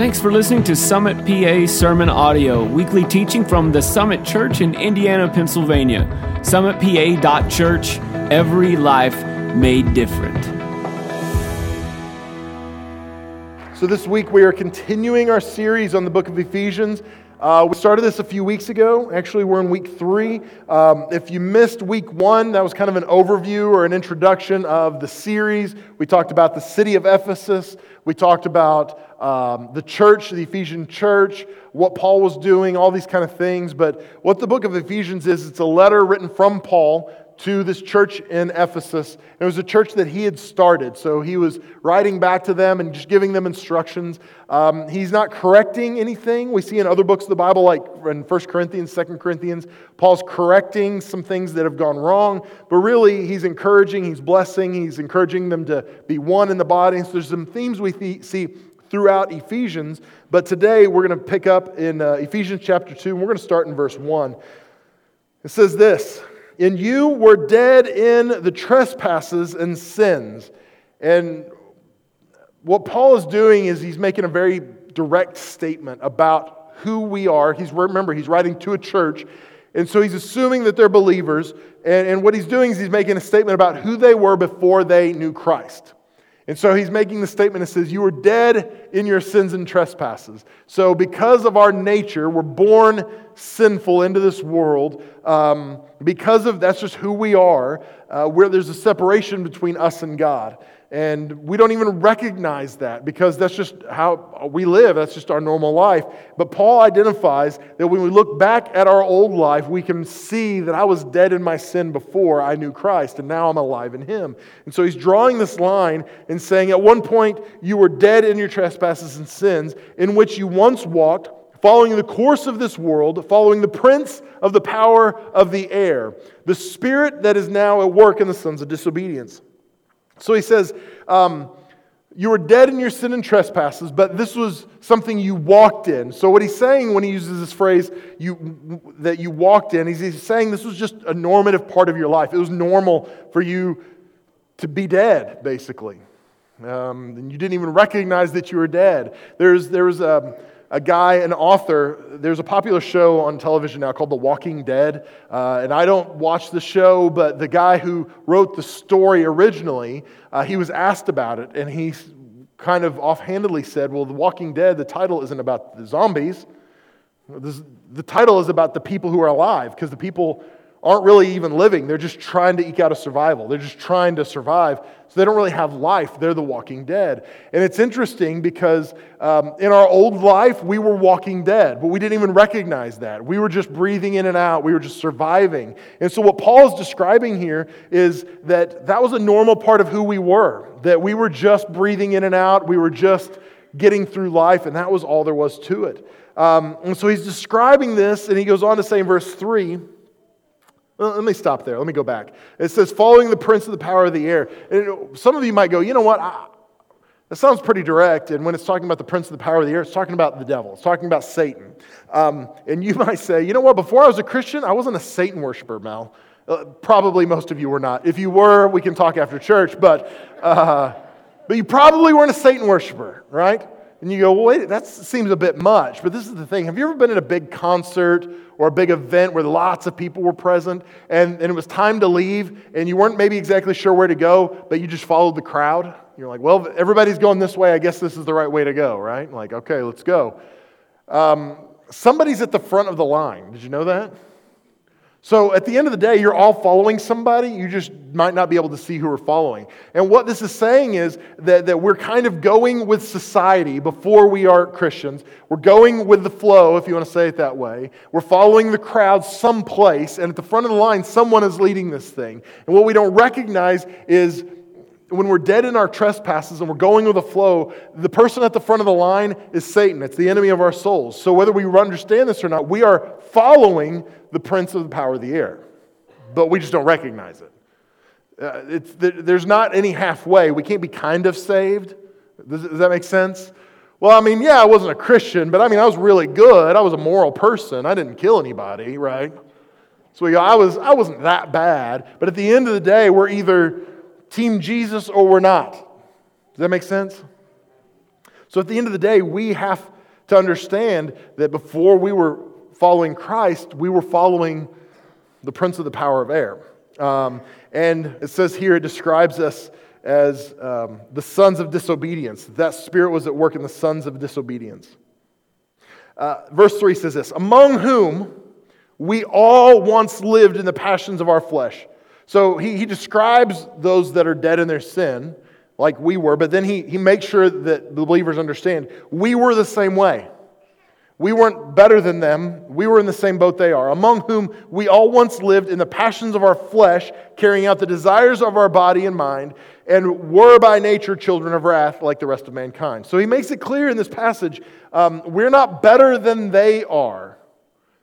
Thanks for listening to Summit PA Sermon Audio, weekly teaching from the Summit Church in Indiana, Pennsylvania. SummitPA.church, every life made different. So, this week we are continuing our series on the book of Ephesians. Uh, we started this a few weeks ago. Actually, we're in week three. Um, if you missed week one, that was kind of an overview or an introduction of the series. We talked about the city of Ephesus. We talked about um, the church, the Ephesian church, what Paul was doing, all these kind of things. But what the book of Ephesians is, it's a letter written from Paul to this church in Ephesus. It was a church that he had started. So he was writing back to them and just giving them instructions. Um, he's not correcting anything. We see in other books of the Bible, like in 1 Corinthians, 2 Corinthians, Paul's correcting some things that have gone wrong. But really, he's encouraging, he's blessing, he's encouraging them to be one in the body. So there's some themes we see throughout Ephesians. But today we're going to pick up in uh, Ephesians chapter 2, and we're going to start in verse 1. It says this and you were dead in the trespasses and sins. And what Paul is doing is he's making a very direct statement about who we are. He's remember, he's writing to a church. And so he's assuming that they're believers. And, and what he's doing is he's making a statement about who they were before they knew Christ. And so he's making the statement that says, You were dead in your sins and trespasses. So, because of our nature, we're born sinful into this world. Um, because of that's just who we are, uh, where there's a separation between us and God. And we don't even recognize that because that's just how we live. That's just our normal life. But Paul identifies that when we look back at our old life, we can see that I was dead in my sin before I knew Christ, and now I'm alive in Him. And so he's drawing this line and saying, At one point, you were dead in your trespasses and sins, in which you once walked, following the course of this world, following the prince of the power of the air, the spirit that is now at work in the sons of disobedience so he says, um, You were dead in your sin and trespasses, but this was something you walked in. So, what he's saying when he uses this phrase, you, that you walked in, he's, he's saying this was just a normative part of your life. It was normal for you to be dead, basically. Um, and you didn't even recognize that you were dead. There's, there was a. A guy, an author. There's a popular show on television now called The Walking Dead. Uh, and I don't watch the show, but the guy who wrote the story originally, uh, he was asked about it. And he kind of offhandedly said, Well, The Walking Dead, the title isn't about the zombies. The title is about the people who are alive, because the people aren't really even living. They're just trying to eke out a survival. They're just trying to survive. So they don't really have life. They're the walking dead. And it's interesting because um, in our old life, we were walking dead, but we didn't even recognize that. We were just breathing in and out. We were just surviving. And so what Paul is describing here is that that was a normal part of who we were, that we were just breathing in and out. We were just getting through life, and that was all there was to it. Um, and so he's describing this, and he goes on to say in verse 3 let me stop there. Let me go back. It says, following the prince of the power of the air. And some of you might go, you know what? I, that sounds pretty direct. And when it's talking about the prince of the power of the air, it's talking about the devil, it's talking about Satan. Um, and you might say, you know what? Before I was a Christian, I wasn't a Satan worshiper, Mel. Uh, probably most of you were not. If you were, we can talk after church. But, uh, but you probably weren't a Satan worshiper, right? And you go, well, wait, that seems a bit much. But this is the thing. Have you ever been at a big concert or a big event where lots of people were present and, and it was time to leave and you weren't maybe exactly sure where to go, but you just followed the crowd? You're like, well, everybody's going this way. I guess this is the right way to go, right? Like, okay, let's go. Um, somebody's at the front of the line. Did you know that? So at the end of the day, you're all following somebody. You just might not be able to see who we're following. And what this is saying is that, that we're kind of going with society before we are Christians. We're going with the flow, if you want to say it that way. We're following the crowd someplace, and at the front of the line, someone is leading this thing. And what we don't recognize is when we're dead in our trespasses and we're going with the flow, the person at the front of the line is Satan. It's the enemy of our souls. So whether we understand this or not, we are following the prince of the power of the air, but we just don't recognize it. Uh, there's not any halfway. We can't be kind of saved. Does, does that make sense? Well, I mean, yeah, I wasn't a Christian, but I mean, I was really good. I was a moral person. I didn't kill anybody, right? So we go, I, was, I wasn't that bad. But at the end of the day, we're either Team Jesus or we're not. Does that make sense? So at the end of the day, we have to understand that before we were following Christ, we were following the prince of the power of air. Um, and it says here, it describes us as um, the sons of disobedience. That spirit was at work in the sons of disobedience. Uh, verse 3 says this Among whom we all once lived in the passions of our flesh. So he, he describes those that are dead in their sin, like we were, but then he, he makes sure that the believers understand we were the same way. We weren't better than them. We were in the same boat they are, among whom we all once lived in the passions of our flesh, carrying out the desires of our body and mind, and were by nature children of wrath like the rest of mankind. So he makes it clear in this passage um, we're not better than they are.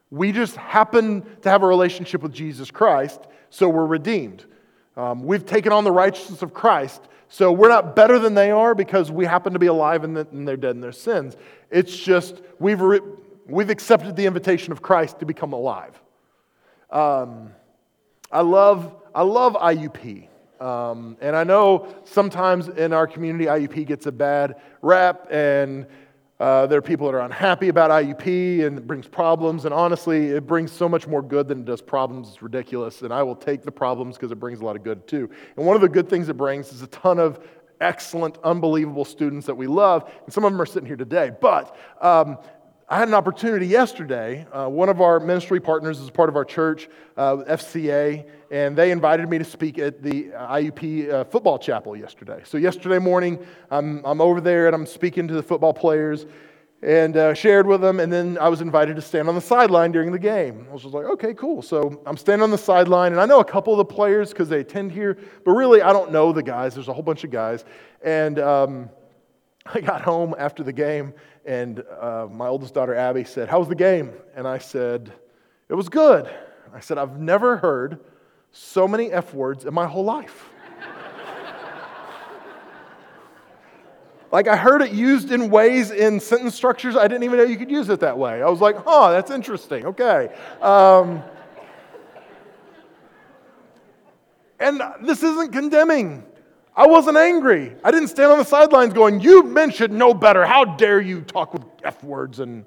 We just happen to have a relationship with Jesus Christ, so we're redeemed. Um, we've taken on the righteousness of Christ, so we're not better than they are because we happen to be alive and, they're dead in their sins. It's just we've, re- we've accepted the invitation of Christ to become alive. Um, I, love, I love IUP. Um, and I know sometimes in our community, IUP gets a bad rap, and uh, there are people that are unhappy about IUP and it brings problems. And honestly, it brings so much more good than it does problems. It's ridiculous. And I will take the problems because it brings a lot of good too. And one of the good things it brings is a ton of excellent, unbelievable students that we love, and some of them are sitting here today. But um, I had an opportunity yesterday. Uh, one of our ministry partners is part of our church, uh, FCA, and they invited me to speak at the IUP uh, football chapel yesterday. So, yesterday morning, I'm, I'm over there and I'm speaking to the football players and uh, shared with them. And then I was invited to stand on the sideline during the game. I was just like, okay, cool. So I'm standing on the sideline, and I know a couple of the players because they attend here, but really I don't know the guys. There's a whole bunch of guys. And um, I got home after the game, and uh, my oldest daughter, Abby, said, How was the game? And I said, It was good. I said, I've never heard so many F words in my whole life. Like I heard it used in ways in sentence structures I didn't even know you could use it that way. I was like, oh, that's interesting. Okay. Um, and this isn't condemning. I wasn't angry. I didn't stand on the sidelines going, you men should know better. How dare you talk with F words? And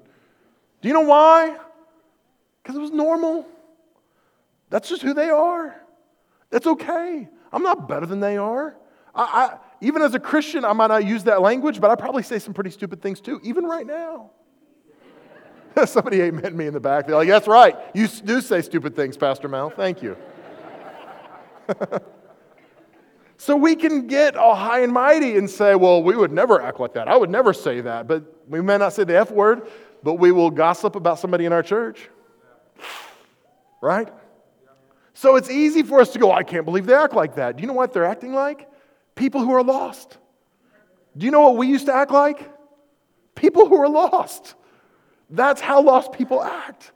do you know why? Because it was normal. That's just who they are. That's okay. I'm not better than they are. I, I even as a Christian, I might not use that language, but I probably say some pretty stupid things too, even right now. Somebody amen me in the back. They're like, that's right. You do say stupid things, Pastor Mel. Thank you. so we can get all high and mighty and say, well, we would never act like that. I would never say that. But we may not say the F word, but we will gossip about somebody in our church. Right? So it's easy for us to go, I can't believe they act like that. Do you know what they're acting like? People who are lost. Do you know what we used to act like? People who are lost. That's how lost people act.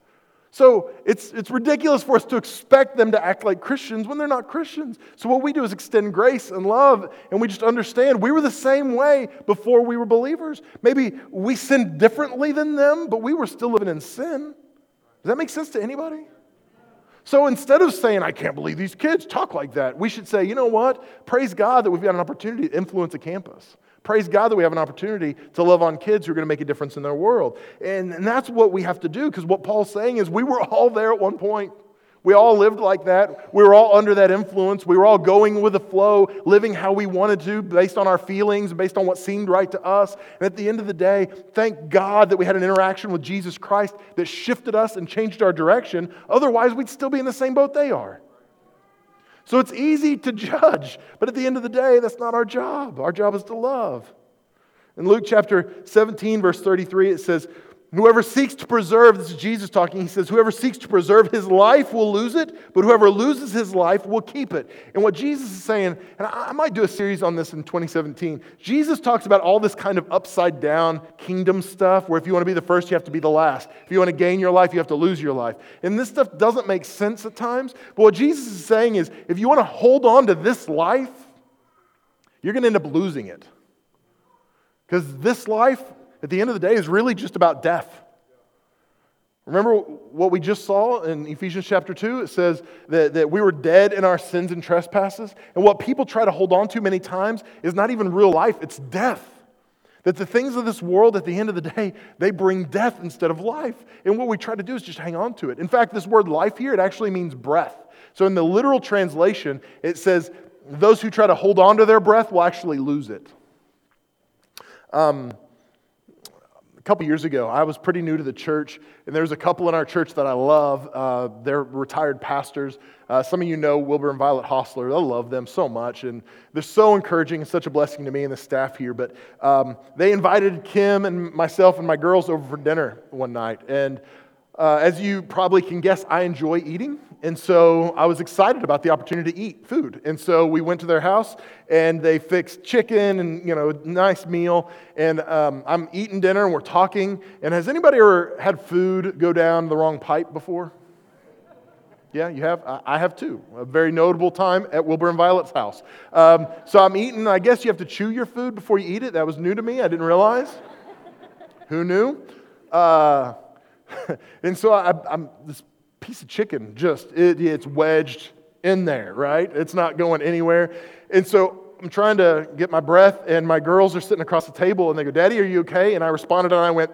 So it's, it's ridiculous for us to expect them to act like Christians when they're not Christians. So what we do is extend grace and love, and we just understand we were the same way before we were believers. Maybe we sinned differently than them, but we were still living in sin. Does that make sense to anybody? So instead of saying, I can't believe these kids talk like that, we should say, you know what? Praise God that we've got an opportunity to influence a campus. Praise God that we have an opportunity to love on kids who are going to make a difference in their world. And, and that's what we have to do because what Paul's saying is we were all there at one point. We all lived like that. We were all under that influence. We were all going with the flow, living how we wanted to, based on our feelings, based on what seemed right to us. And at the end of the day, thank God that we had an interaction with Jesus Christ that shifted us and changed our direction. Otherwise, we'd still be in the same boat they are. So it's easy to judge, but at the end of the day, that's not our job. Our job is to love. In Luke chapter 17, verse 33, it says, Whoever seeks to preserve, this is Jesus talking, he says, Whoever seeks to preserve his life will lose it, but whoever loses his life will keep it. And what Jesus is saying, and I might do a series on this in 2017, Jesus talks about all this kind of upside down kingdom stuff where if you want to be the first, you have to be the last. If you want to gain your life, you have to lose your life. And this stuff doesn't make sense at times, but what Jesus is saying is if you want to hold on to this life, you're going to end up losing it. Because this life at the end of the day is really just about death. Remember what we just saw in Ephesians chapter 2? It says that, that we were dead in our sins and trespasses. And what people try to hold on to many times is not even real life, it's death. That the things of this world, at the end of the day, they bring death instead of life. And what we try to do is just hang on to it. In fact, this word life here, it actually means breath. So in the literal translation, it says, those who try to hold on to their breath will actually lose it. Um, couple years ago, I was pretty new to the church, and there's a couple in our church that I love. Uh, they're retired pastors. Uh, some of you know Wilbur and Violet Hostler. I love them so much, and they're so encouraging and such a blessing to me and the staff here. But um, they invited Kim and myself and my girls over for dinner one night, and uh, as you probably can guess, I enjoy eating. And so I was excited about the opportunity to eat food. And so we went to their house and they fixed chicken and, you know, nice meal. And um, I'm eating dinner and we're talking. And has anybody ever had food go down the wrong pipe before? Yeah, you have? I have too. A very notable time at Wilbur and Violet's house. Um, so I'm eating. I guess you have to chew your food before you eat it. That was new to me. I didn't realize. Who knew? Uh, and so I, am this piece of chicken just it, it's wedged in there, right? It's not going anywhere. And so I'm trying to get my breath, and my girls are sitting across the table, and they go, "Daddy, are you okay?" And I responded, and I went,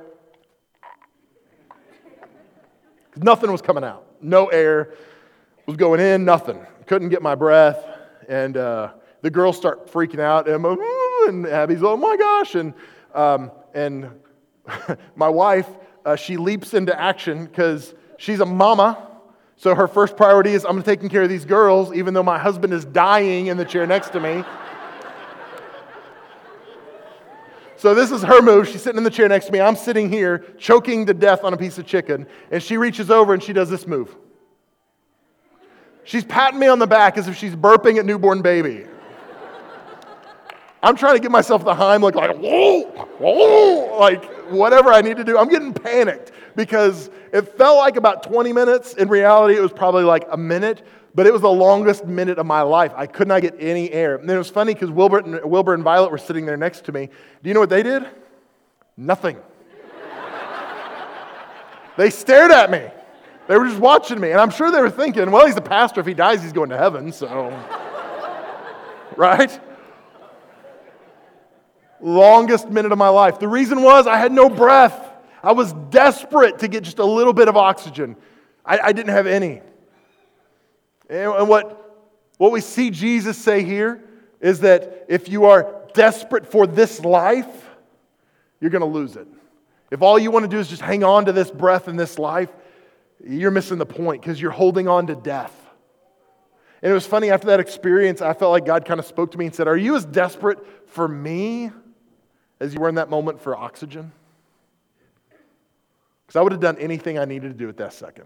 nothing was coming out, no air was going in, nothing. Couldn't get my breath, and uh, the girls start freaking out, and, and Abby's, "Oh my gosh!" and um, and my wife uh, she leaps into action because she's a mama. So her first priority is I'm taking care of these girls, even though my husband is dying in the chair next to me. So this is her move. She's sitting in the chair next to me. I'm sitting here choking to death on a piece of chicken. And she reaches over and she does this move. She's patting me on the back as if she's burping a newborn baby. I'm trying to give myself the Heimlich, like, whoa, whoa, like whatever I need to do. I'm getting panicked because it felt like about 20 minutes. In reality, it was probably like a minute, but it was the longest minute of my life. I could not get any air. And it was funny because Wilbur and, Wilbur and Violet were sitting there next to me. Do you know what they did? Nothing. they stared at me. They were just watching me. And I'm sure they were thinking, well, he's the pastor. If he dies, he's going to heaven. So, right? Longest minute of my life. The reason was I had no breath. I was desperate to get just a little bit of oxygen. I, I didn't have any. And, and what, what we see Jesus say here is that if you are desperate for this life, you're going to lose it. If all you want to do is just hang on to this breath and this life, you're missing the point because you're holding on to death. And it was funny, after that experience, I felt like God kind of spoke to me and said, Are you as desperate for me as you were in that moment for oxygen? Because I would have done anything I needed to do at that second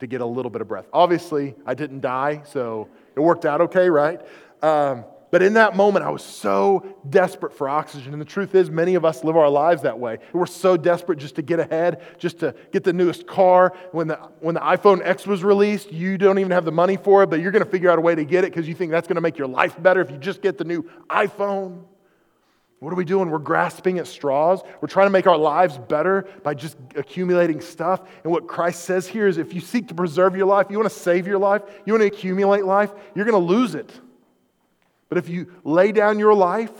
to get a little bit of breath. Obviously, I didn't die, so it worked out okay, right? Um, but in that moment, I was so desperate for oxygen. And the truth is, many of us live our lives that way. We're so desperate just to get ahead, just to get the newest car. When the, when the iPhone X was released, you don't even have the money for it, but you're going to figure out a way to get it because you think that's going to make your life better if you just get the new iPhone. What are we doing? We're grasping at straws. We're trying to make our lives better by just accumulating stuff. And what Christ says here is if you seek to preserve your life, you want to save your life, you want to accumulate life, you're going to lose it. But if you lay down your life,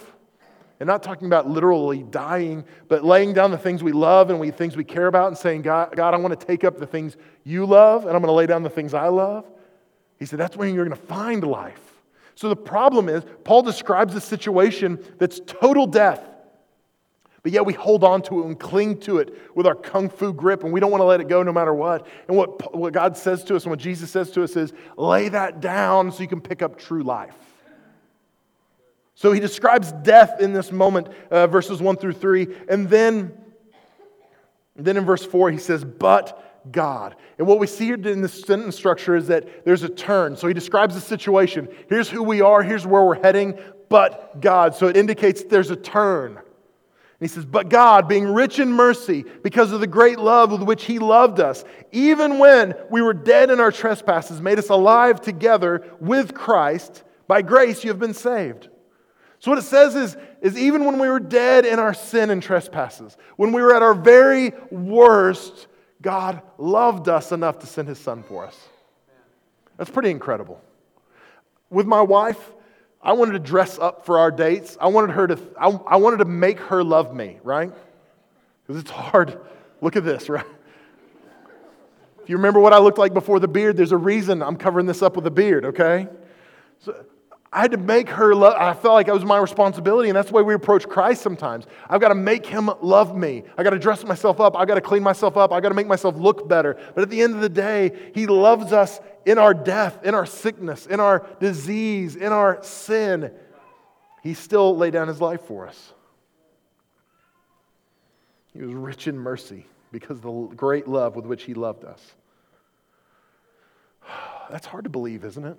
and not talking about literally dying, but laying down the things we love and we, things we care about and saying, God, God, I want to take up the things you love and I'm going to lay down the things I love. He said, that's when you're going to find life. So the problem is, Paul describes a situation that's total death. But yet we hold on to it and cling to it with our kung fu grip, and we don't want to let it go no matter what. And what, what God says to us and what Jesus says to us is lay that down so you can pick up true life. So he describes death in this moment, uh, verses 1 through 3. And then, then in verse 4, he says, But God. And what we see here in this sentence structure is that there's a turn. So he describes the situation. Here's who we are, here's where we're heading, but God. So it indicates there's a turn. And he says, But God, being rich in mercy, because of the great love with which he loved us, even when we were dead in our trespasses, made us alive together with Christ. By grace you have been saved. So, what it says is, is even when we were dead in our sin and trespasses, when we were at our very worst, God loved us enough to send his son for us. That's pretty incredible. With my wife, I wanted to dress up for our dates. I wanted her to, I, I wanted to make her love me, right? Because it's hard. Look at this, right? If you remember what I looked like before the beard, there's a reason I'm covering this up with a beard, okay? So I had to make her love. I felt like it was my responsibility, and that's the way we approach Christ sometimes. I've got to make him love me. I've got to dress myself up. I've got to clean myself up. I've got to make myself look better. But at the end of the day, he loves us in our death, in our sickness, in our disease, in our sin. He still laid down his life for us. He was rich in mercy because of the great love with which he loved us. That's hard to believe, isn't it?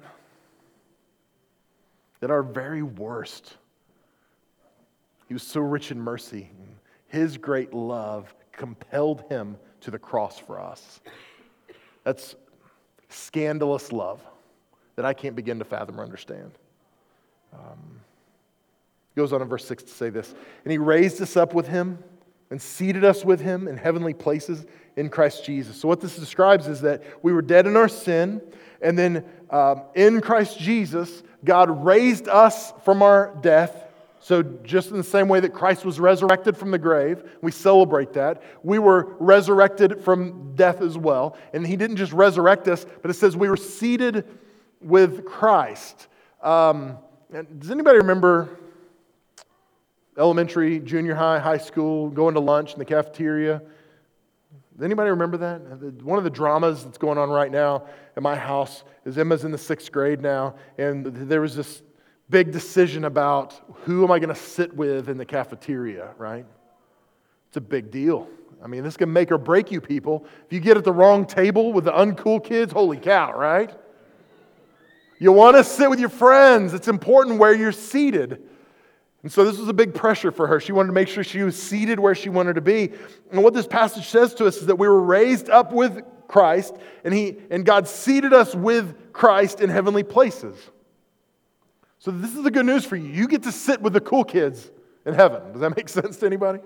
That our very worst, he was so rich in mercy. His great love compelled him to the cross for us. That's scandalous love that I can't begin to fathom or understand. Um, he goes on in verse 6 to say this And he raised us up with him and seated us with him in heavenly places in Christ Jesus. So, what this describes is that we were dead in our sin, and then um, in Christ Jesus, God raised us from our death. So, just in the same way that Christ was resurrected from the grave, we celebrate that. We were resurrected from death as well. And He didn't just resurrect us, but it says we were seated with Christ. Um, does anybody remember elementary, junior high, high school, going to lunch in the cafeteria? Does anybody remember that? One of the dramas that's going on right now at my house is Emma's in the sixth grade now, and there was this big decision about who am I going to sit with in the cafeteria, right? It's a big deal. I mean, this can make or break you people. If you get at the wrong table with the uncool kids, holy cow, right? You want to sit with your friends. It's important where you're seated. And so this was a big pressure for her. She wanted to make sure she was seated where she wanted to be. And what this passage says to us is that we were raised up with Christ, and, he, and God seated us with Christ in heavenly places. So this is the good news for you. You get to sit with the cool kids in heaven. Does that make sense to anybody?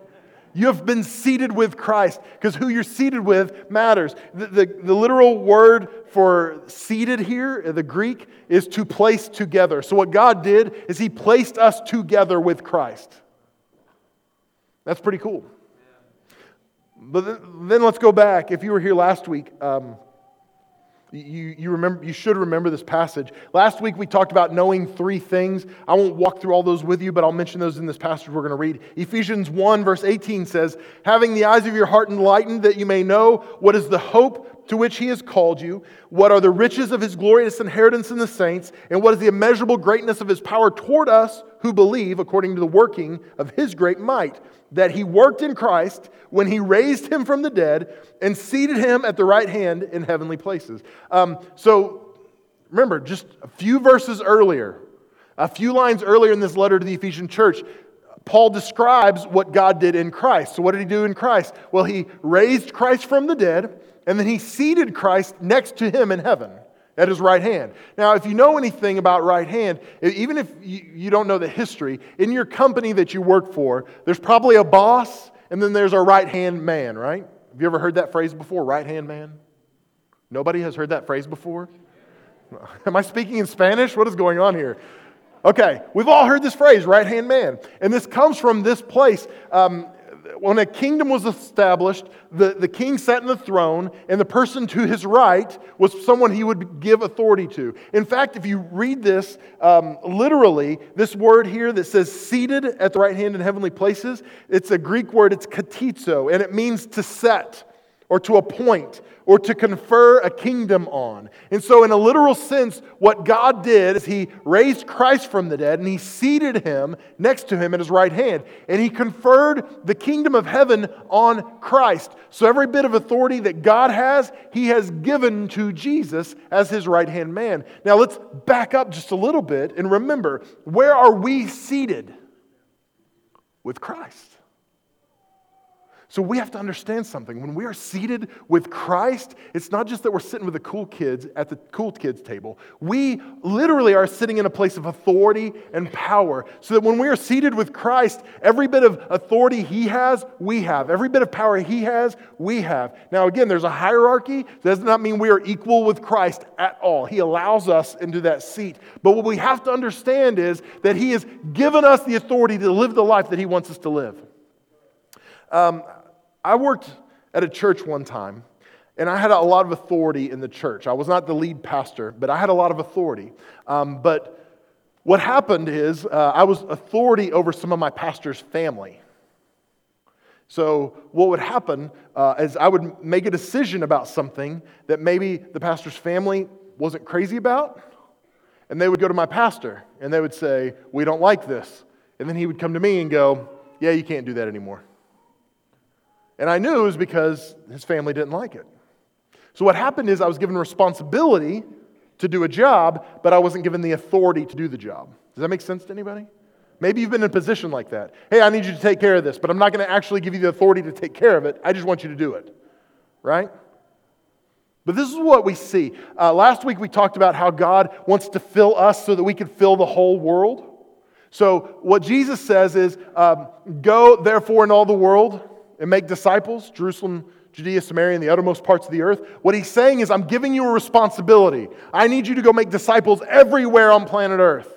You have been seated with Christ because who you're seated with matters. The, the, the, literal word for seated here, the Greek, is to place together. So, what God did is He placed us together with Christ. That's pretty cool. But then, then let's go back. If you were here last week, um, you, you, remember, you should remember this passage. Last week we talked about knowing three things. I won't walk through all those with you, but I'll mention those in this passage we're going to read. Ephesians 1, verse 18 says, Having the eyes of your heart enlightened, that you may know what is the hope to which he has called you, what are the riches of his glorious inheritance in the saints, and what is the immeasurable greatness of his power toward us who believe, according to the working of his great might that he worked in Christ when he raised him from the dead and seated him at the right hand in heavenly places. Um, so remember, just a few verses earlier, a few lines earlier in this letter to the Ephesian church, Paul describes what God did in Christ. So, what did he do in Christ? Well, he raised Christ from the dead, and then he seated Christ next to him in heaven at his right hand. Now, if you know anything about right hand, even if you don't know the history, in your company that you work for, there's probably a boss and then there's a right hand man, right? Have you ever heard that phrase before, right hand man? Nobody has heard that phrase before? Am I speaking in Spanish? What is going on here? Okay, we've all heard this phrase, right hand man. And this comes from this place. Um, when a kingdom was established, the, the king sat in the throne, and the person to his right was someone he would give authority to. In fact, if you read this um, literally, this word here that says seated at the right hand in heavenly places, it's a Greek word, it's kathizo, and it means to set or to appoint or to confer a kingdom on. And so, in a literal sense, what God did is He raised Christ from the dead and He seated Him next to Him at His right hand. And He conferred the kingdom of heaven on Christ. So, every bit of authority that God has, He has given to Jesus as His right hand man. Now, let's back up just a little bit and remember where are we seated? With Christ. So we have to understand something. When we are seated with Christ, it's not just that we're sitting with the cool kids at the cool kids table. We literally are sitting in a place of authority and power. So that when we are seated with Christ, every bit of authority he has, we have. Every bit of power he has, we have. Now, again, there's a hierarchy. That does not mean we are equal with Christ at all. He allows us into that seat. But what we have to understand is that he has given us the authority to live the life that he wants us to live. Um, I worked at a church one time, and I had a lot of authority in the church. I was not the lead pastor, but I had a lot of authority. Um, but what happened is uh, I was authority over some of my pastor's family. So, what would happen uh, is I would make a decision about something that maybe the pastor's family wasn't crazy about, and they would go to my pastor and they would say, We don't like this. And then he would come to me and go, Yeah, you can't do that anymore. And I knew it was because his family didn't like it. So what happened is I was given responsibility to do a job, but I wasn't given the authority to do the job. Does that make sense to anybody? Maybe you've been in a position like that. Hey, I need you to take care of this, but I'm not going to actually give you the authority to take care of it. I just want you to do it. Right? But this is what we see. Uh, last week we talked about how God wants to fill us so that we can fill the whole world. So, what Jesus says is, um, Go therefore in all the world and make disciples, Jerusalem, Judea, Samaria, and the uttermost parts of the earth. What he's saying is, I'm giving you a responsibility. I need you to go make disciples everywhere on planet earth.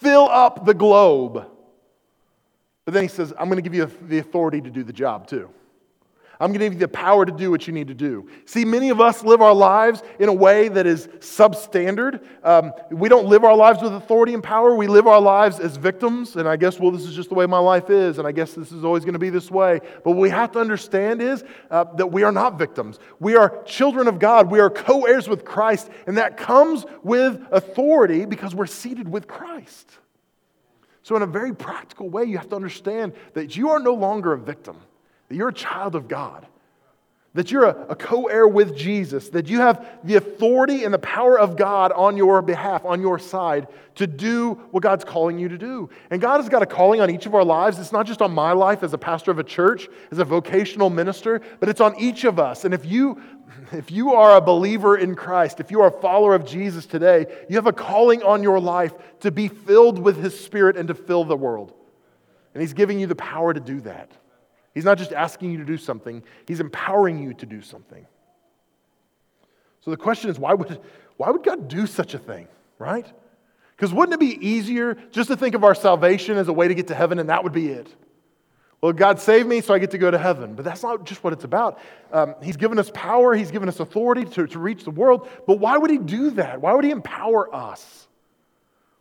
Fill up the globe. But then he says, I'm going to give you the authority to do the job too. I'm going to give you the power to do what you need to do. See, many of us live our lives in a way that is substandard. Um, we don't live our lives with authority and power. We live our lives as victims. And I guess, well, this is just the way my life is. And I guess this is always going to be this way. But what we have to understand is uh, that we are not victims. We are children of God. We are co heirs with Christ. And that comes with authority because we're seated with Christ. So, in a very practical way, you have to understand that you are no longer a victim that you're a child of God, that you're a, a co heir with Jesus, that you have the authority and the power of God on your behalf, on your side, to do what God's calling you to do. And God has got a calling on each of our lives. It's not just on my life as a pastor of a church, as a vocational minister, but it's on each of us. And if you if you are a believer in Christ, if you are a follower of Jesus today, you have a calling on your life to be filled with His Spirit and to fill the world. And He's giving you the power to do that. He's not just asking you to do something, He's empowering you to do something. So the question is why would, why would God do such a thing, right? Because wouldn't it be easier just to think of our salvation as a way to get to heaven and that would be it? Well, God saved me, so I get to go to heaven. But that's not just what it's about. Um, he's given us power, He's given us authority to, to reach the world. But why would He do that? Why would He empower us?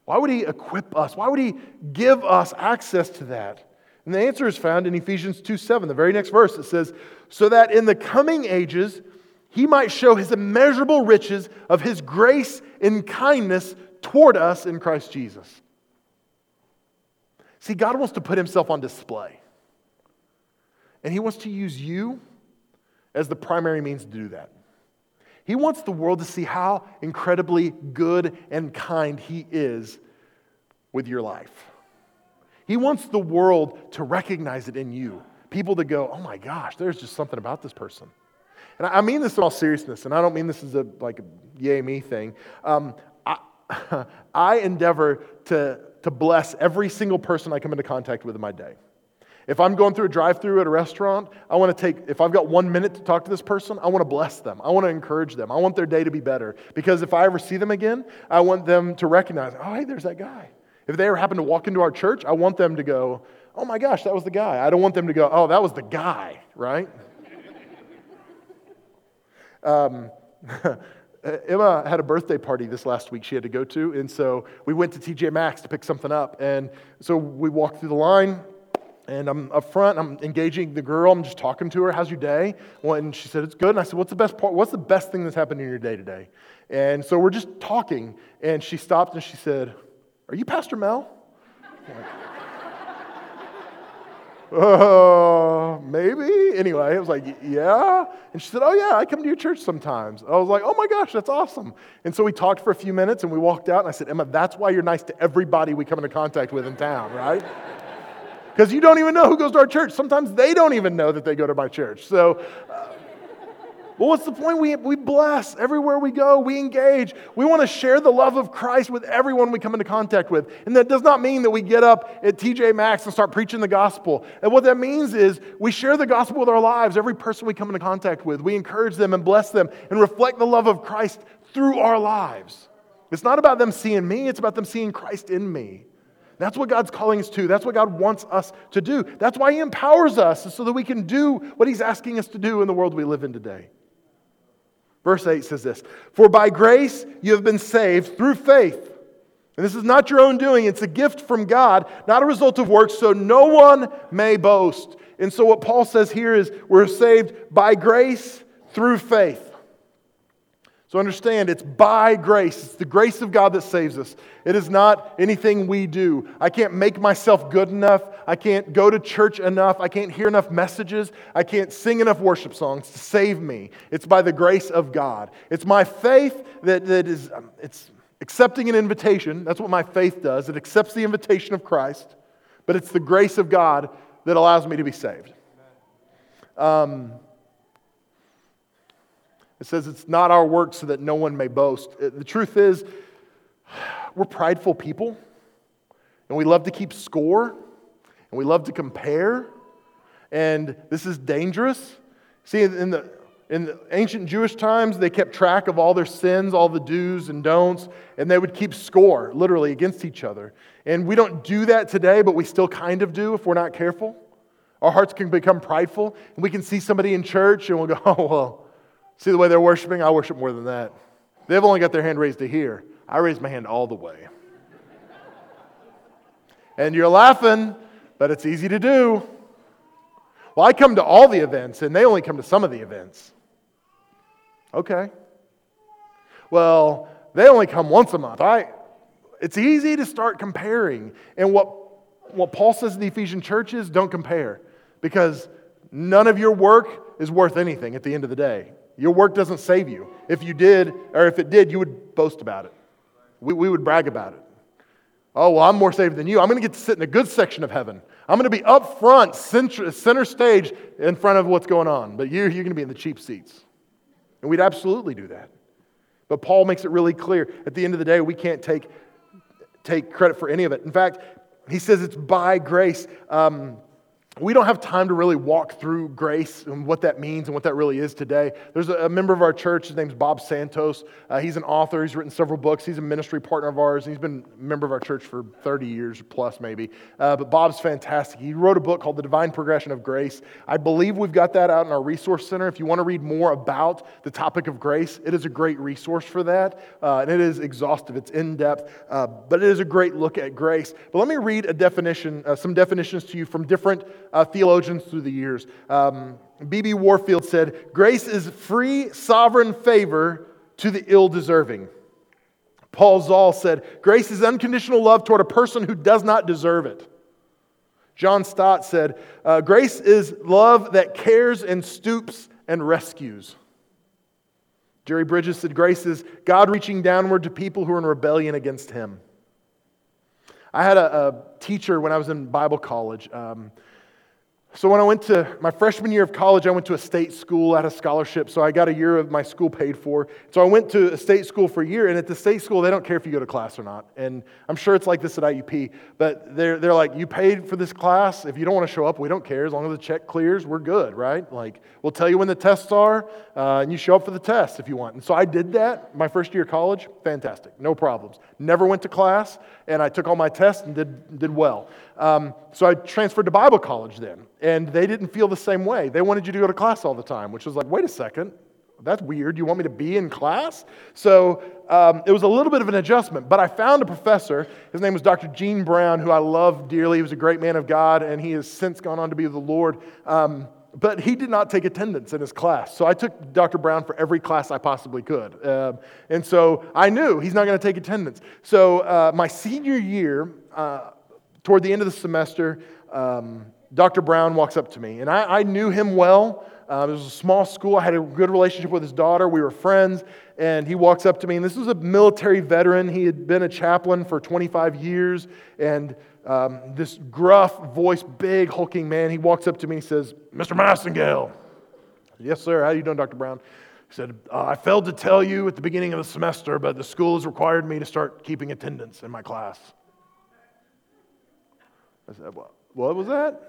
Why would He equip us? Why would He give us access to that? And the answer is found in Ephesians 2 7, the very next verse. It says, So that in the coming ages he might show his immeasurable riches of his grace and kindness toward us in Christ Jesus. See, God wants to put himself on display. And he wants to use you as the primary means to do that. He wants the world to see how incredibly good and kind he is with your life. He wants the world to recognize it in you. People to go, oh my gosh, there's just something about this person. And I mean this in all seriousness, and I don't mean this as a like a yay me thing. Um, I, I endeavor to, to bless every single person I come into contact with in my day. If I'm going through a drive through at a restaurant, I want to take, if I've got one minute to talk to this person, I want to bless them. I want to encourage them. I want their day to be better. Because if I ever see them again, I want them to recognize, oh, hey, there's that guy. If they ever happen to walk into our church, I want them to go, oh my gosh, that was the guy. I don't want them to go, oh, that was the guy, right? um, Emma had a birthday party this last week she had to go to, and so we went to TJ Maxx to pick something up. And so we walked through the line, and I'm up front, I'm engaging the girl, I'm just talking to her, how's your day? and she said, it's good. And I said, what's the best part? What's the best thing that's happened in your day today? And so we're just talking, and she stopped and she said, are you Pastor Mel? uh, maybe. Anyway, I was like, yeah. And she said, oh, yeah, I come to your church sometimes. I was like, oh my gosh, that's awesome. And so we talked for a few minutes and we walked out and I said, Emma, that's why you're nice to everybody we come into contact with in town, right? because you don't even know who goes to our church. Sometimes they don't even know that they go to my church. So, uh, well, what's the point? We, we bless everywhere we go, we engage. We want to share the love of Christ with everyone we come into contact with. And that does not mean that we get up at TJ Maxx and start preaching the gospel. And what that means is we share the gospel with our lives, every person we come into contact with. We encourage them and bless them and reflect the love of Christ through our lives. It's not about them seeing me, it's about them seeing Christ in me. That's what God's calling us to. That's what God wants us to do. That's why He empowers us so that we can do what He's asking us to do in the world we live in today. Verse 8 says this For by grace you have been saved through faith. And this is not your own doing, it's a gift from God, not a result of works, so no one may boast. And so, what Paul says here is we're saved by grace through faith. So understand, it's by grace. It's the grace of God that saves us. It is not anything we do. I can't make myself good enough. I can't go to church enough. I can't hear enough messages. I can't sing enough worship songs to save me. It's by the grace of God. It's my faith that, that is, um, it's accepting an invitation. That's what my faith does. It accepts the invitation of Christ, but it's the grace of God that allows me to be saved. Um, it says it's not our work so that no one may boast. Uh, the truth is, we're prideful people, and we love to keep score, and we love to compare, and this is dangerous. See, in the, in the ancient Jewish times, they kept track of all their sins, all the do's and don'ts, and they would keep score, literally, against each other. And we don't do that today, but we still kind of do if we're not careful. Our hearts can become prideful, and we can see somebody in church and we'll go, oh, well, See the way they're worshiping? I worship more than that. They've only got their hand raised to here. I raise my hand all the way. and you're laughing, but it's easy to do. Well, I come to all the events, and they only come to some of the events. Okay. Well, they only come once a month. I, it's easy to start comparing. And what, what Paul says to the Ephesian churches, don't compare because none of your work is worth anything at the end of the day. Your work doesn't save you. If you did, or if it did, you would boast about it. We, we would brag about it. Oh, well, I'm more saved than you. I'm going to get to sit in a good section of heaven. I'm going to be up front, center, center stage in front of what's going on. But you, you're going to be in the cheap seats. And we'd absolutely do that. But Paul makes it really clear at the end of the day, we can't take, take credit for any of it. In fact, he says it's by grace. Um, we don't have time to really walk through grace and what that means and what that really is today. There's a, member of our church, his name's Bob Santos. Uh, he's an author, he's written several books, he's a ministry partner of ours, he's been a member of our church for 30 years plus, maybe. Uh, but Bob's fantastic. He wrote a book called The Divine Progression of Grace. I believe we've got that out in our resource center. If you want to read more about the topic of grace, it is a great resource for that. Uh, and it is exhaustive, it's in depth, uh, but it is a great look at grace. But let me read a definition, uh, some definitions to you from different uh, theologians through the years. B.B. Um, Warfield said, Grace is free, sovereign favor to the ill deserving. Paul Zahl said, Grace is unconditional love toward a person who does not deserve it. John Stott said, uh, Grace is love that cares and stoops and rescues. Jerry Bridges said, Grace is God reaching downward to people who are in rebellion against Him. I had a, a teacher when I was in Bible college. Um, so, when I went to my freshman year of college, I went to a state school, had a scholarship, so I got a year of my school paid for. So, I went to a state school for a year, and at the state school, they don't care if you go to class or not. And I'm sure it's like this at IUP, but they're, they're like, you paid for this class. If you don't want to show up, we don't care. As long as the check clears, we're good, right? Like, we'll tell you when the tests are, uh, and you show up for the tests if you want. And so, I did that my first year of college. Fantastic, no problems. Never went to class, and I took all my tests and did, did well. Um, so I transferred to Bible college then, and they didn't feel the same way. They wanted you to go to class all the time, which was like, wait a second, that's weird. You want me to be in class? So um, it was a little bit of an adjustment, but I found a professor. His name was Dr. Gene Brown, who I love dearly. He was a great man of God, and he has since gone on to be the Lord. Um, but he did not take attendance in his class. So I took Dr. Brown for every class I possibly could. Uh, and so I knew he's not going to take attendance. So uh, my senior year, uh, Toward the end of the semester, um, Dr. Brown walks up to me, and I, I knew him well. Uh, it was a small school. I had a good relationship with his daughter. We were friends. And he walks up to me, and this was a military veteran. He had been a chaplain for 25 years. And um, this gruff voice, big, hulking man, he walks up to me and he says, Mr. Massengale. Yes, sir. How are you doing, Dr. Brown? He said, uh, I failed to tell you at the beginning of the semester, but the school has required me to start keeping attendance in my class. I said, well, What was that?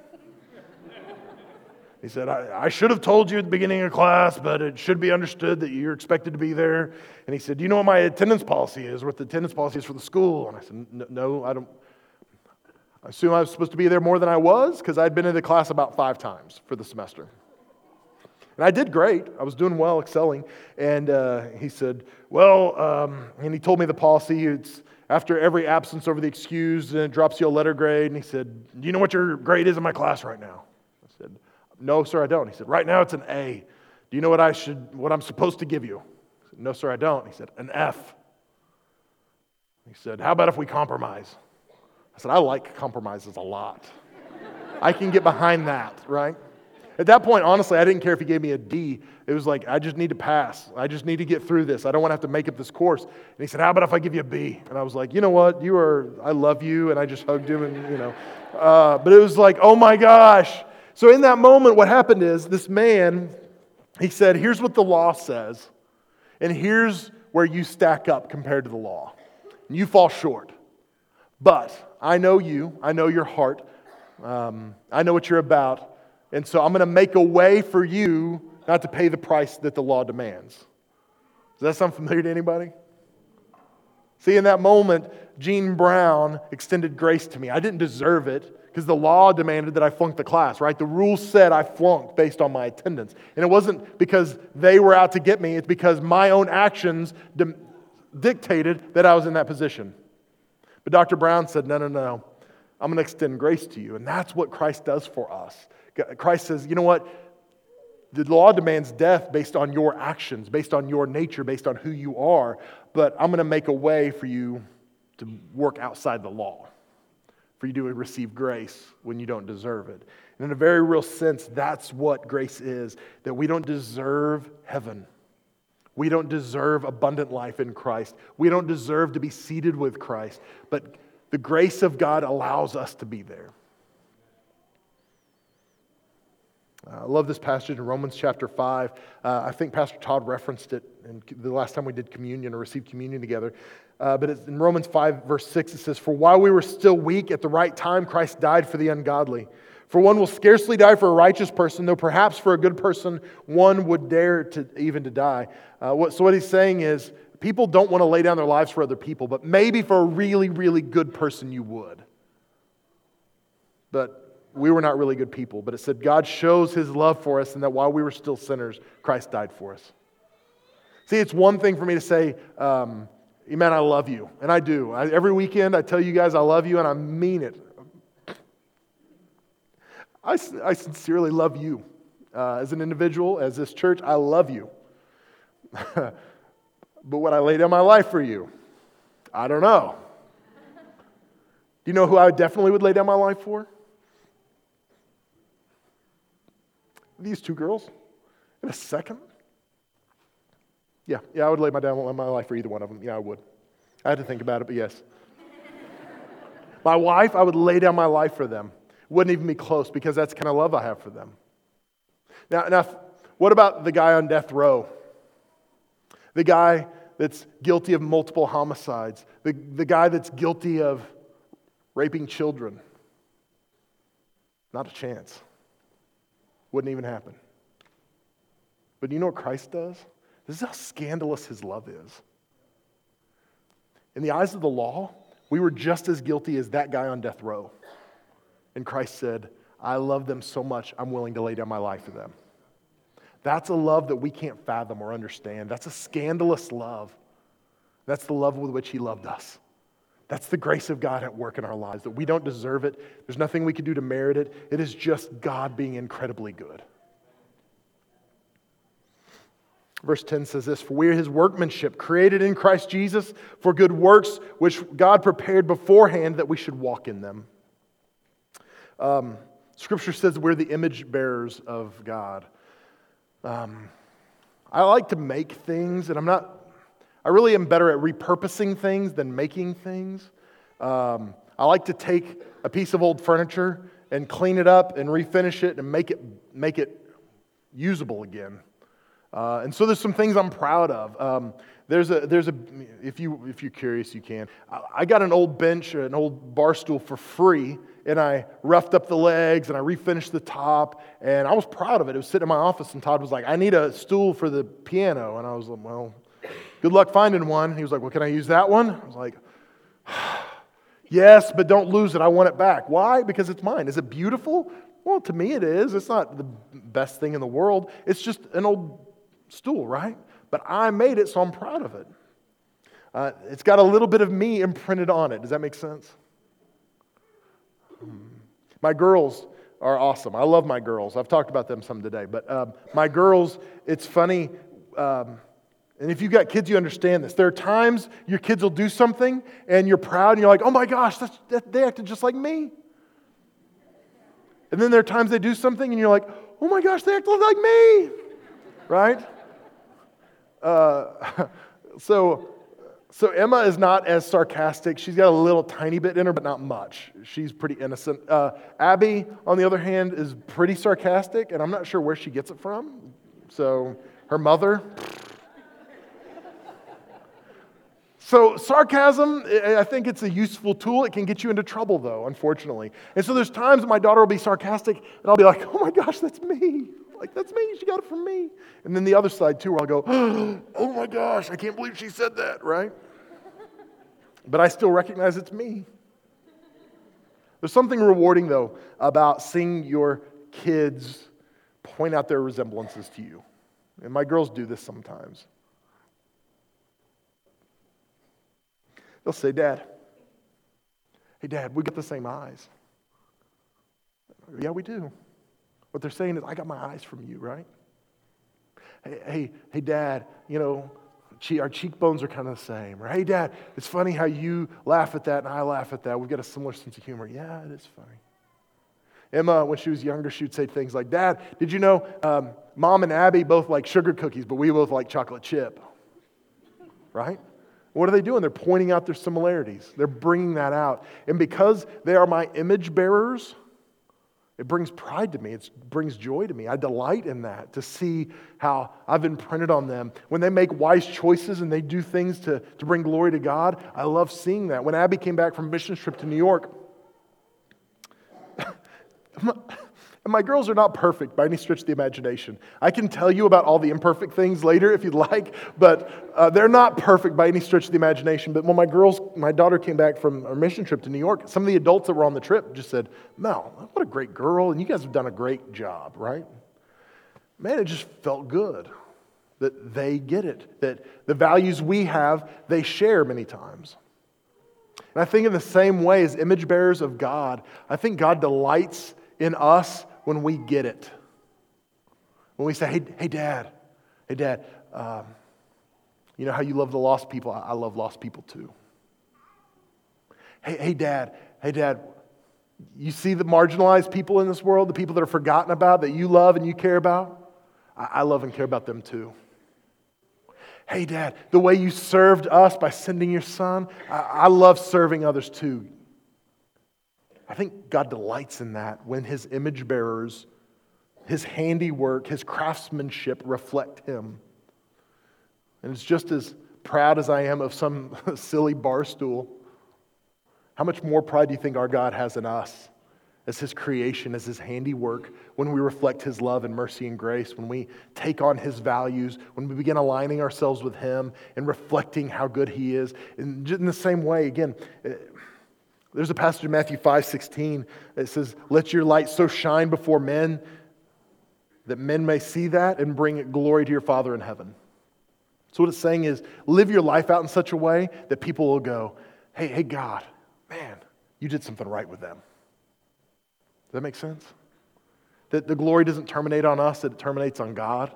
He said, I, I, should have told you at the beginning of class, but it should be understood that you're expected to be there. And he said, Do you know what my attendance policy is, what the attendance policy is for the school? And I said, No, I don't. I assume I was supposed to be there more than I was because I'd been in the class about five times for the semester. And I did great. I was doing well, excelling. And uh, he said, Well, um, and he told me the policy. It's after every absence over the excused, and drops you a letter grade. And he said, Do you know what your grade is in my class right now? I said, No, sir, I don't. He said, Right now it's an A. Do you know what I should, what I'm supposed to give you? Said, No, sir, I don't. He said, An F. He said, How about if we compromise? I said, I like compromises a lot. I can get behind that, right? At that point, honestly, I didn't care if he gave me a D. It was like, I just need to pass. I just need to get through this. I don't want to have to make up this course. And he said, How about if I give you a B? And I was like, You know what? You are, I love you. And I just hugged him, and, you know. Uh, but it was like, Oh my gosh. So in that moment, what happened is this man, he said, Here's what the law says, and here's where you stack up compared to the law. And you fall short. But I know you, I know your heart, um, I know what you're about. And so I'm going to make a way for you not to pay the price that the law demands. Does that sound familiar to anybody? See, in that moment, Gene Brown extended grace to me. I didn't deserve it because the law demanded that I flunk the class, right? The rules said I flunked based on my attendance. And it wasn't because they were out to get me, it's because my own actions de- dictated that I was in that position. But Dr. Brown said, no, no, no. I'm going to extend grace to you. And that's what Christ does for us. Christ says, you know what? The law demands death based on your actions, based on your nature, based on who you are, but I'm going to make a way for you to work outside the law, for you to receive grace when you don't deserve it. And in a very real sense, that's what grace is that we don't deserve heaven. We don't deserve abundant life in Christ. We don't deserve to be seated with Christ, but the grace of God allows us to be there. Uh, I love this passage in Romans chapter 5. Uh, I think Pastor Todd referenced it in the last time we did communion or received communion together. Uh, but in Romans 5, verse 6, it says, For while we were still weak, at the right time, Christ died for the ungodly. For one will scarcely die for a righteous person, though perhaps for a good person one would dare to even to die. Uh, what, so what he's saying is, people don't want to lay down their lives for other people, but maybe for a really, really good person you would. But we were not really good people, but it said God shows his love for us and that while we were still sinners, Christ died for us. See, it's one thing for me to say, um, Amen, I love you. And I do. I, every weekend, I tell you guys I love you, and I mean it. I, I sincerely love you. Uh, as an individual, as this church, I love you. but would I lay down my life for you? I don't know. Do you know who I definitely would lay down my life for? These two girls in a second? Yeah, yeah, I would lay my down my life for either one of them. Yeah, I would. I had to think about it, but yes. my wife, I would lay down my life for them. Wouldn't even be close because that's the kind of love I have for them. Now, now, what about the guy on death row? The guy that's guilty of multiple homicides, the, the guy that's guilty of raping children? Not a chance. Wouldn't even happen. But you know what Christ does? This is how scandalous his love is. In the eyes of the law, we were just as guilty as that guy on death row. And Christ said, I love them so much, I'm willing to lay down my life for them. That's a love that we can't fathom or understand. That's a scandalous love. That's the love with which he loved us. That's the grace of God at work in our lives, that we don't deserve it. There's nothing we can do to merit it. It is just God being incredibly good. Verse 10 says this For we are his workmanship, created in Christ Jesus for good works, which God prepared beforehand that we should walk in them. Um, scripture says we're the image bearers of God. Um, I like to make things, and I'm not I really am better at repurposing things than making things. Um, I like to take a piece of old furniture and clean it up and refinish it and make it, make it usable again. Uh, and so there's some things I'm proud of. Um, there's a, there's a, if, you, if you're curious, you can. I, I got an old bench, an old bar stool for free, and I roughed up the legs and I refinished the top, and I was proud of it. It was sitting in my office, and Todd was like, I need a stool for the piano. And I was like, well, good luck finding one. He was like, well, can I use that one? I was like, yes, but don't lose it. I want it back. Why? Because it's mine. Is it beautiful? Well, to me it is. It's not the best thing in the world. It's just an old stool, right? But I made it, so I'm proud of it. Uh, it's got a little bit of me imprinted on it. Does that make sense? Hmm. My girls are awesome. I love my girls. I've talked about them some today. But um, my girls, it's funny. Um, and if you've got kids, you understand this. There are times your kids will do something and you're proud and you're like, oh my gosh, that, they acted just like me. And then there are times they do something and you're like, oh my gosh, they acted like me. Right? Uh, so, so Emma is not as sarcastic. She's got a little tiny bit in her, but not much. She's pretty innocent. Uh, Abby, on the other hand, is pretty sarcastic, and I'm not sure where she gets it from. So, her mother. So, sarcasm, I think it's a useful tool. It can get you into trouble, though, unfortunately. And so, there's times my daughter will be sarcastic, and I'll be like, oh my gosh, that's me. Like, that's me. She got it from me. And then the other side, too, where I'll go, oh my gosh, I can't believe she said that, right? But I still recognize it's me. There's something rewarding, though, about seeing your kids point out their resemblances to you. And my girls do this sometimes. They'll say, Dad, hey, Dad, we got the same eyes. Yeah, we do. What they're saying is, I got my eyes from you, right? Hey, hey, hey Dad, you know, our cheekbones are kind of the same. Or, hey, Dad, it's funny how you laugh at that and I laugh at that. We've got a similar sense of humor. Yeah, it is funny. Emma, when she was younger, she would say things like, Dad, did you know um, Mom and Abby both like sugar cookies, but we both like chocolate chip? Right? What are they doing? They're pointing out their similarities. They're bringing that out. And because they are my image bearers, it brings pride to me. It brings joy to me. I delight in that to see how I've imprinted on them. When they make wise choices and they do things to, to bring glory to God, I love seeing that. When Abby came back from mission trip to New York, And my girls are not perfect by any stretch of the imagination. I can tell you about all the imperfect things later if you'd like, but uh, they're not perfect by any stretch of the imagination. But when my girls, my daughter came back from a mission trip to New York, some of the adults that were on the trip just said, Mel, what a great girl, and you guys have done a great job, right? Man, it just felt good that they get it, that the values we have, they share many times. And I think in the same way as image bearers of God, I think God delights in us when we get it. When we say, hey, hey Dad, hey, Dad, um, you know how you love the lost people? I love lost people too. Hey, hey, Dad, hey, Dad, you see the marginalized people in this world, the people that are forgotten about, that you love and you care about? I, I love and care about them too. Hey, Dad, the way you served us by sending your son, I, I love serving others too. I think God delights in that when his image bearers, his handiwork, his craftsmanship reflect him. And it's just as proud as I am of some silly bar stool. How much more pride do you think our God has in us as his creation, as his handiwork, when we reflect his love and mercy and grace, when we take on his values, when we begin aligning ourselves with him and reflecting how good he is? And in the same way, again, eh, there's a passage in Matthew 5 16 that says, Let your light so shine before men that men may see that and bring glory to your Father in heaven. So, what it's saying is, live your life out in such a way that people will go, Hey, hey, God, man, you did something right with them. Does that make sense? That the glory doesn't terminate on us, it terminates on God.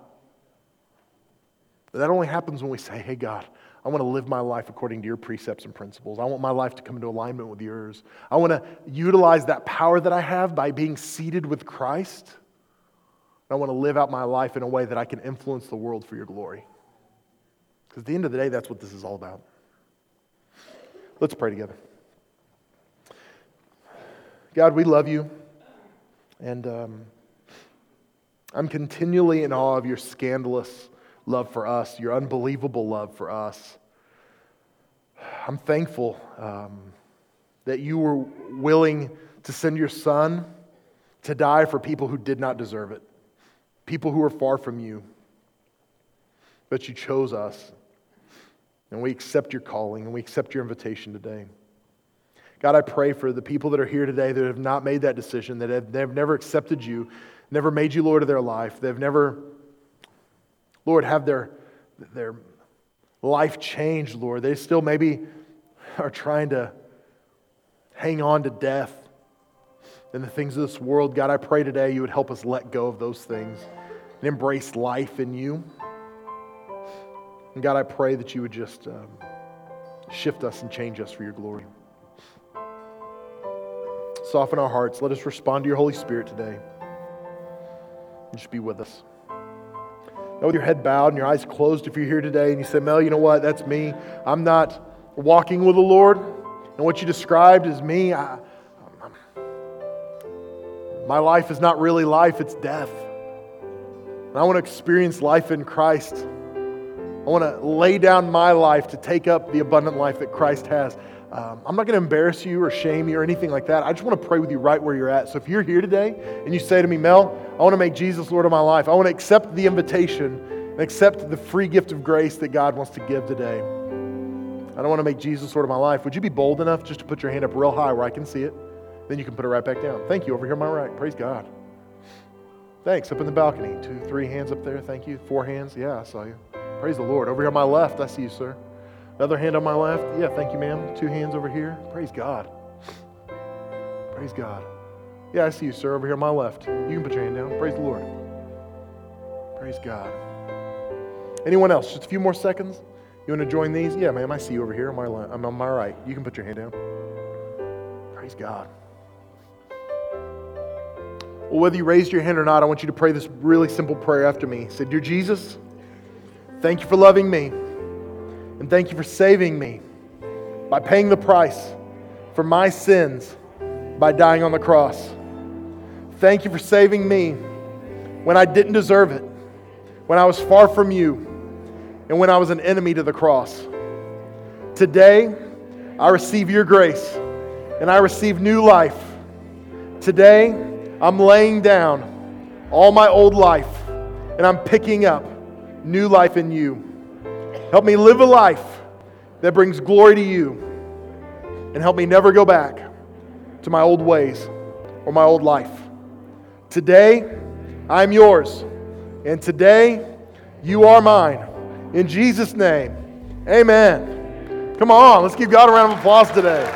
But that only happens when we say, Hey, God, I want to live my life according to your precepts and principles. I want my life to come into alignment with yours. I want to utilize that power that I have by being seated with Christ. I want to live out my life in a way that I can influence the world for your glory. Because at the end of the day, that's what this is all about. Let's pray together. God, we love you. And um, I'm continually in awe of your scandalous love for us, your unbelievable love for us. I'm thankful um, that you were willing to send your son to die for people who did not deserve it, people who were far from you. But you chose us. And we accept your calling and we accept your invitation today. God, I pray for the people that are here today that have not made that decision, that have, have never accepted you, never made you Lord of their life. They've never, Lord, have their, their life changed, Lord. They still maybe are trying to hang on to death and the things of this world. God, I pray today you would help us let go of those things and embrace life in you. And God, I pray that you would just um, shift us and change us for your glory. Soften our hearts. Let us respond to your Holy Spirit today. Just be with us. Now, with your head bowed and your eyes closed, if you're here today and you say, Mel, you know what? That's me. I'm not walking with the Lord. And what you described is me. I, my life is not really life, it's death. And I want to experience life in Christ. I want to lay down my life to take up the abundant life that Christ has. Um, I'm not going to embarrass you or shame you or anything like that. I just want to pray with you right where you're at. So if you're here today and you say to me, Mel, I want to make Jesus Lord of my life, I want to accept the invitation and accept the free gift of grace that God wants to give today. I don't want to make Jesus Lord of my life. Would you be bold enough just to put your hand up real high where I can see it? Then you can put it right back down. Thank you. Over here on my right. Praise God. Thanks. Up in the balcony. Two, three hands up there. Thank you. Four hands. Yeah, I saw you. Praise the Lord. Over here on my left, I see you, sir. Another hand on my left. Yeah, thank you, ma'am. Two hands over here. Praise God. Praise God. Yeah, I see you, sir, over here on my left. You can put your hand down. Praise the Lord. Praise God. Anyone else? Just a few more seconds. You want to join these? Yeah, ma'am, I see you over here on my. I'm on my right. You can put your hand down. Praise God. Well, whether you raised your hand or not, I want you to pray this really simple prayer after me. Say, Dear Jesus, thank you for loving me. And thank you for saving me by paying the price for my sins by dying on the cross. Thank you for saving me when I didn't deserve it, when I was far from you, and when I was an enemy to the cross. Today, I receive your grace and I receive new life. Today, I'm laying down all my old life and I'm picking up new life in you. Help me live a life that brings glory to you. And help me never go back to my old ways or my old life. Today, I'm yours. And today, you are mine. In Jesus' name, amen. Come on, let's give God a round of applause today.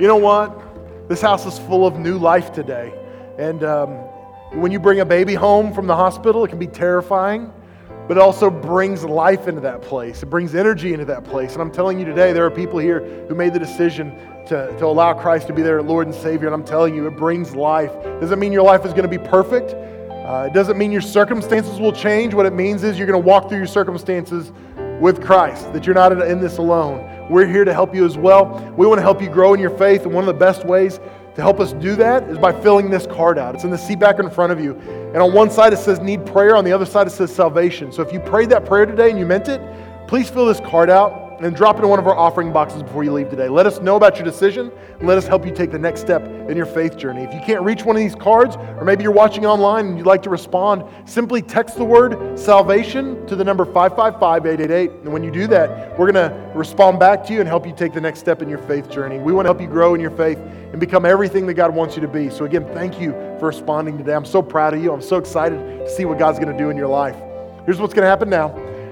You know what? This house is full of new life today. And um, when you bring a baby home from the hospital, it can be terrifying, but it also brings life into that place. It brings energy into that place. And I'm telling you today, there are people here who made the decision to, to allow Christ to be their Lord and Savior. And I'm telling you, it brings life. Doesn't mean your life is going to be perfect. Uh, it doesn't mean your circumstances will change. What it means is you're going to walk through your circumstances with Christ, that you're not in this alone. We're here to help you as well. We want to help you grow in your faith. And one of the best ways to help us do that is by filling this card out. It's in the seat back in front of you. And on one side it says need prayer, on the other side it says salvation. So if you prayed that prayer today and you meant it, please fill this card out and drop it in one of our offering boxes before you leave today. Let us know about your decision let us help you take the next step in your faith journey. If you can't reach one of these cards, or maybe you're watching online and you'd like to respond, simply text the word salvation to the number 555 888. And when you do that, we're going to respond back to you and help you take the next step in your faith journey. We want to help you grow in your faith and become everything that God wants you to be. So, again, thank you for responding today. I'm so proud of you. I'm so excited to see what God's going to do in your life. Here's what's going to happen now.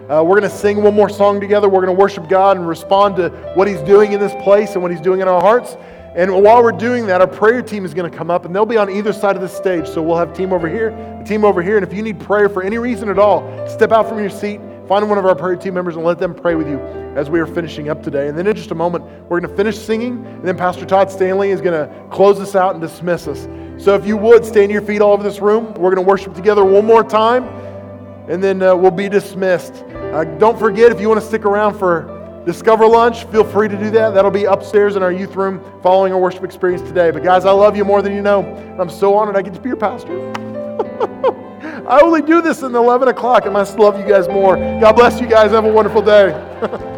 Uh, we're going to sing one more song together. We're going to worship God and respond to what He's doing in this place and what He's doing in our hearts. And while we're doing that, our prayer team is going to come up and they'll be on either side of the stage. So we'll have team over here, a team over here. And if you need prayer for any reason at all, step out from your seat, find one of our prayer team members, and let them pray with you as we are finishing up today. And then in just a moment, we're going to finish singing, and then Pastor Todd Stanley is going to close us out and dismiss us. So if you would, stand your feet all over this room. We're going to worship together one more time, and then uh, we'll be dismissed. Uh, don't forget, if you want to stick around for discover lunch, feel free to do that. That'll be upstairs in our youth room following our worship experience today. But guys, I love you more than you know. I'm so honored I get to be your pastor. I only do this in 11 o'clock, and I must love you guys more. God bless you guys. Have a wonderful day.